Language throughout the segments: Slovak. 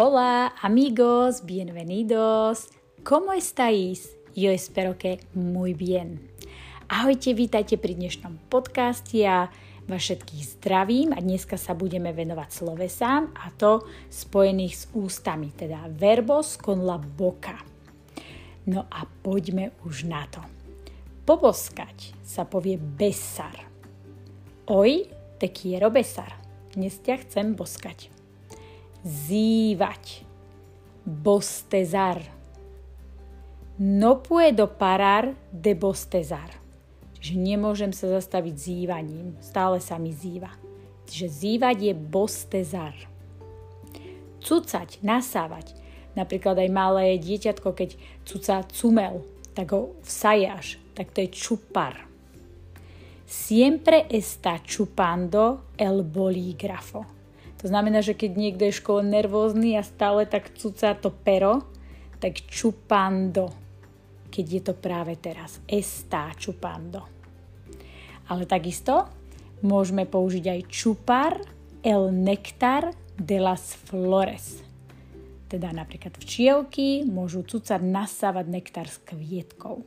Hola amigos, bienvenidos. ¿Cómo estáis? Yo espero que muy bien. Ahojte, vítajte pri dnešnom podcaste a vás všetkých zdravím a dneska sa budeme venovať slovesám a to spojených s ústami, teda verbos con la boca. No a poďme už na to. Poboskať sa povie besar. Oj, te quiero besar. Dnes ťa chcem boskať zývať, bostezar. No puedo parar de bostezar. Čiže nemôžem sa zastaviť zývaním, stále sa mi zýva. Čiže zývať je bostezar. Cucať, nasávať. Napríklad aj malé dieťatko, keď cuca cumel, tak ho vsajáš, tak to je čupar. Siempre está chupando el bolígrafo to znamená, že keď niekto je v škole nervózny a stále tak cuca to pero, tak čupando, keď je to práve teraz. Está čupando. Ale takisto môžeme použiť aj čupar el nektar de las flores. Teda napríklad včielky môžu cucať nasávať nektar s kvietkov.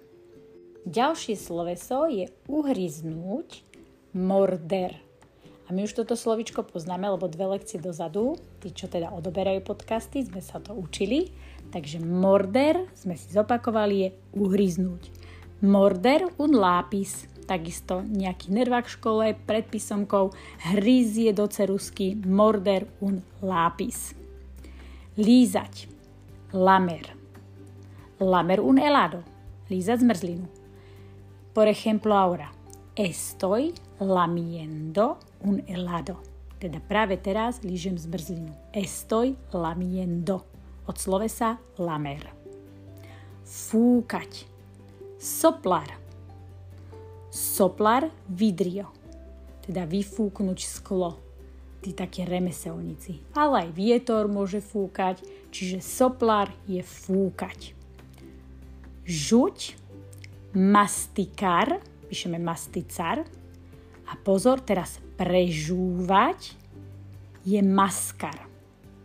Ďalšie sloveso je uhryznúť, morder a my už toto slovičko poznáme, lebo dve lekcie dozadu, tí, čo teda odoberajú podcasty, sme sa to učili. Takže morder, sme si zopakovali, je uhryznúť. Morder un lápis, takisto nejaký nervák v škole pred písomkou hryzie do cerusky morder un lápis. Lízať, lamer. Lamer un helado, lízať zmrzlinu. Por ejemplo ahora, estoy lamiendo un helado. Teda práve teraz lížem zmrzlinu. Estoy lamiendo. Od slovesa lamer. Fúkať. Soplar. Soplar vidrio. Teda vyfúknuť sklo. Tí také remeselníci. Ale aj vietor môže fúkať, čiže soplar je fúkať. Žuť, mastikar, píšeme masticar, a pozor, teraz prežúvať je maskar.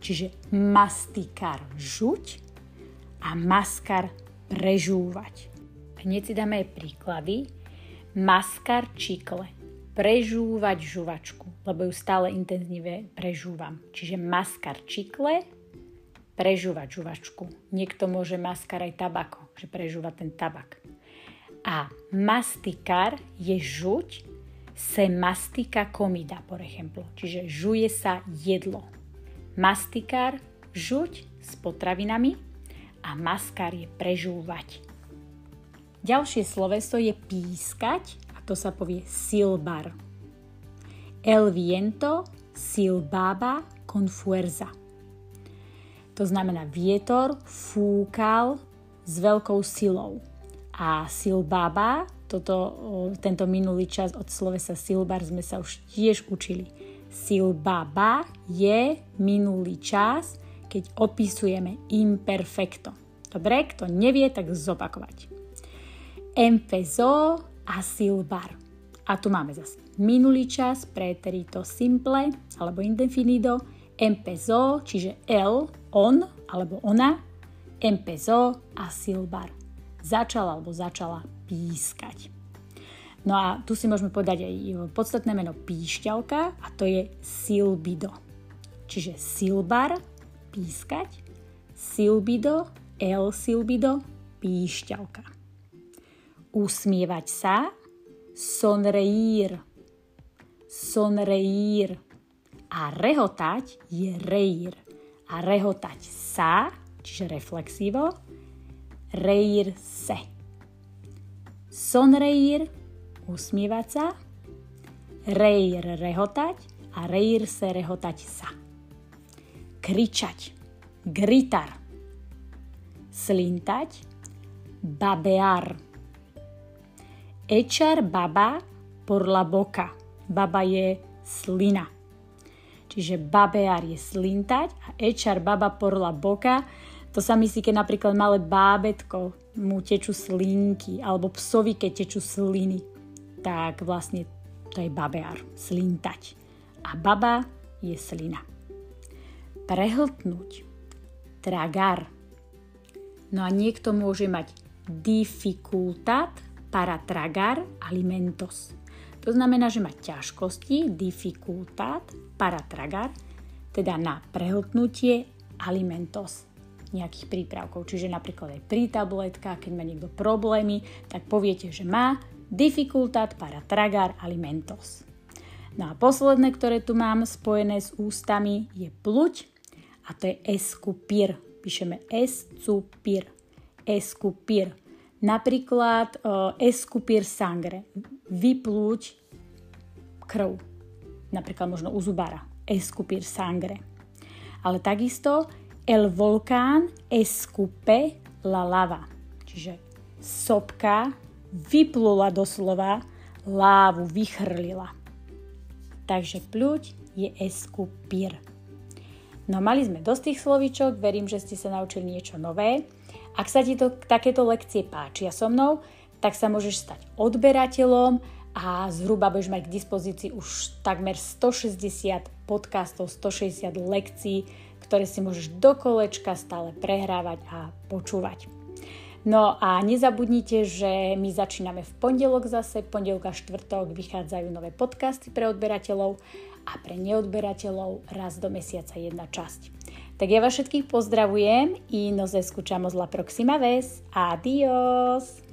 Čiže mastikar žuť a maskar prežúvať. Hneď si dáme aj príklady. Maskar čikle. Prežúvať žuvačku, lebo ju stále intenzíve prežúvam. Čiže maskar čikle, prežúvať žuvačku. Niekto môže maskar aj tabako, že prežúva ten tabak. A mastikar je žuť, se mastika comida, por ejemplo. Čiže žuje sa jedlo. Mastikár, žuť s potravinami a maskár je prežúvať. Ďalšie sloveso je pískať a to sa povie silbar. El viento silbaba con fuerza. To znamená vietor fúkal s veľkou silou. A silbaba toto, tento minulý čas od slovesa silbar sme sa už tiež učili. Silbaba je minulý čas, keď opisujeme imperfecto. Dobre, kto nevie, tak zopakovať. Empezó a silbar. A tu máme zase minulý čas, preterito simple alebo indefinido. Empezó, čiže el, on alebo ona. Empezó a silbar. Začal alebo začala pískať. No a tu si môžeme povedať aj podstatné meno píšťalka a to je silbido. Čiže silbar, pískať, silbido, el silbido, píšťalka. Usmievať sa, sonreír, sonreír. A rehotať je reír. A rehotať sa, čiže reflexívo, reír se sonreír, usmievať sa, reír rehotať a reír se rehotať sa. Kričať, gritar, slintať, babear. Echar baba por la boca. Baba je slina. Čiže babear je slintať a echar baba por la boca to sa myslí, keď napríklad malé bábetko mu tečú slinky, alebo psovi, keď tečú sliny. Tak vlastne to je babeár, slintať. A baba je slina. Prehltnúť, tragar. No a niekto môže mať dificultad para tragar alimentos. To znamená, že má ťažkosti, dificultad para tragar, teda na prehltnutie alimentos nejakých prípravkov. Čiže napríklad aj pri tabletkách, keď má niekto problémy, tak poviete, že má dificultad para tragar alimentos. No a posledné, ktoré tu mám spojené s ústami, je pluť a to je escupir. Píšeme escupir. Escupir. Napríklad uh, escupir sangre. Vyplúť krv. Napríklad možno u zubara. Escupir sangre. Ale takisto el volcán escupe la lava. Čiže sopka vyplula doslova, lávu vychrlila. Takže pľuť je escupir. No mali sme dosť tých slovíčok, verím, že ste sa naučili niečo nové. Ak sa ti to, takéto lekcie páčia so mnou, tak sa môžeš stať odberateľom a zhruba budeš mať k dispozícii už takmer 160 podcastov, 160 lekcií, ktoré si môžeš do kolečka stále prehrávať a počúvať. No a nezabudnite, že my začíname v pondelok zase, pondelok a štvrtok vychádzajú nové podcasty pre odberateľov a pre neodberateľov raz do mesiaca jedna časť. Tak ja vás všetkých pozdravujem i nos escuchamos la próxima vez. Adiós!